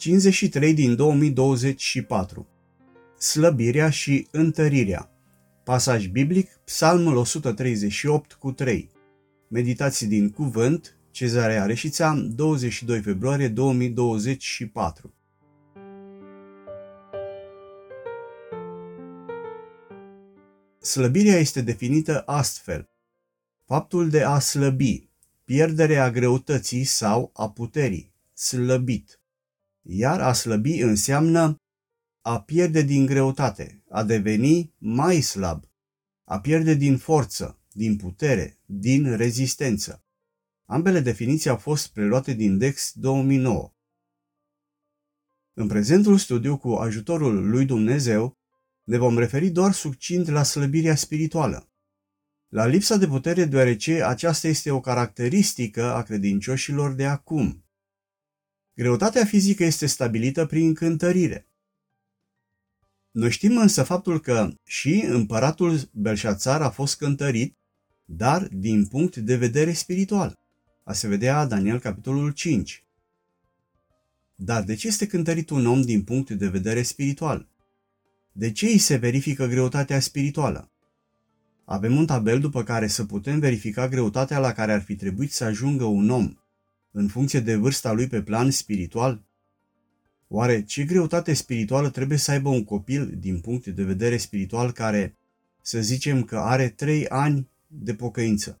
53 din 2024 Slăbirea și întărirea. Pasaj biblic, Psalmul 138 cu 3 Meditații din Cuvânt, Cezarea Reșița, 22 februarie 2024 Slăbirea este definită astfel. Faptul de a slăbi, pierderea greutății sau a puterii, slăbit. Iar a slăbi înseamnă a pierde din greutate, a deveni mai slab, a pierde din forță, din putere, din rezistență. Ambele definiții au fost preluate din Dex 2009. În prezentul studiu, cu ajutorul lui Dumnezeu, ne vom referi doar succint la slăbirea spirituală, la lipsa de putere deoarece aceasta este o caracteristică a credincioșilor de acum. Greutatea fizică este stabilită prin cântărire. Noi știm însă faptul că și împăratul Belșațar a fost cântărit, dar din punct de vedere spiritual. A se vedea Daniel capitolul 5. Dar de ce este cântărit un om din punct de vedere spiritual? De ce îi se verifică greutatea spirituală? Avem un tabel după care să putem verifica greutatea la care ar fi trebuit să ajungă un om, în funcție de vârsta lui pe plan spiritual? Oare ce greutate spirituală trebuie să aibă un copil din punct de vedere spiritual care, să zicem că are 3 ani de pocăință?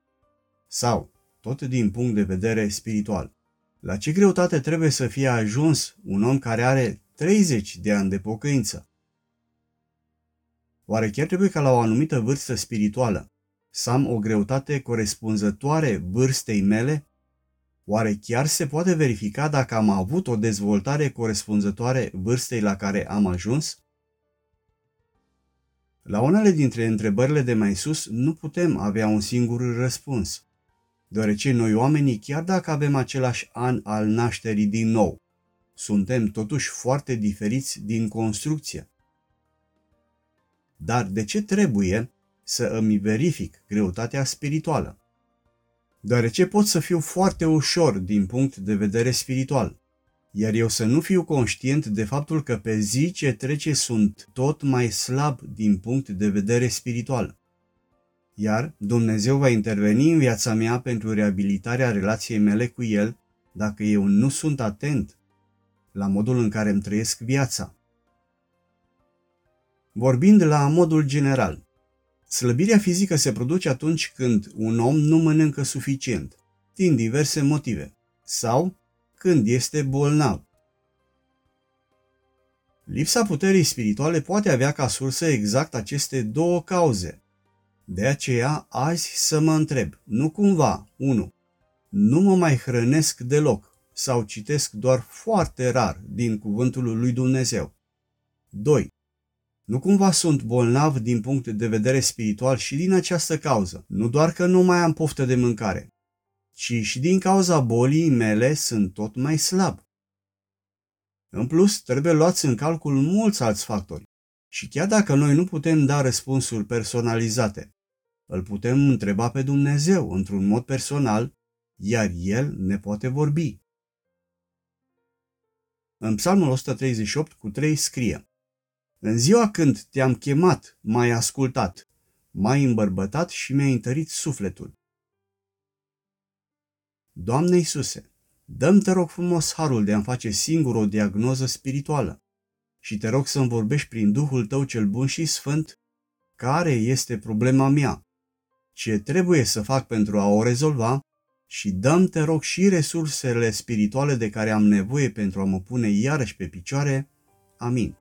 Sau, tot din punct de vedere spiritual, la ce greutate trebuie să fie ajuns un om care are 30 de ani de pocăință? Oare chiar trebuie ca la o anumită vârstă spirituală să am o greutate corespunzătoare vârstei mele? Oare chiar se poate verifica dacă am avut o dezvoltare corespunzătoare vârstei la care am ajuns? La unele dintre întrebările de mai sus nu putem avea un singur răspuns, deoarece noi oamenii, chiar dacă avem același an al nașterii din nou, suntem totuși foarte diferiți din construcție. Dar de ce trebuie să îmi verific greutatea spirituală? Deoarece pot să fiu foarte ușor din punct de vedere spiritual, iar eu să nu fiu conștient de faptul că pe zi ce trece sunt tot mai slab din punct de vedere spiritual. Iar Dumnezeu va interveni în viața mea pentru reabilitarea relației mele cu El dacă eu nu sunt atent la modul în care îmi trăiesc viața. Vorbind la modul general, slăbirea fizică se produce atunci când un om nu mănâncă suficient, din diverse motive, sau când este bolnav. Lipsa puterii spirituale poate avea ca sursă exact aceste două cauze. De aceea, azi să mă întreb, nu cumva, 1. Nu mă mai hrănesc deloc sau citesc doar foarte rar din cuvântul lui Dumnezeu. 2. Nu cumva sunt bolnav din punct de vedere spiritual și din această cauză. Nu doar că nu mai am poftă de mâncare, ci și din cauza bolii mele sunt tot mai slab. În plus, trebuie luați în calcul mulți alți factori. Și chiar dacă noi nu putem da răspunsuri personalizate, îl putem întreba pe Dumnezeu într-un mod personal, iar El ne poate vorbi. În Psalmul 138 cu 3 scrie în ziua când te-am chemat, m-ai ascultat, m-ai îmbărbătat și mi-ai întărit sufletul. Doamne Iisuse, dăm te rog frumos harul de a-mi face singur o diagnoză spirituală și te rog să-mi vorbești prin Duhul Tău cel bun și sfânt care este problema mea, ce trebuie să fac pentru a o rezolva și dăm te rog și resursele spirituale de care am nevoie pentru a mă pune iarăși pe picioare. Amin.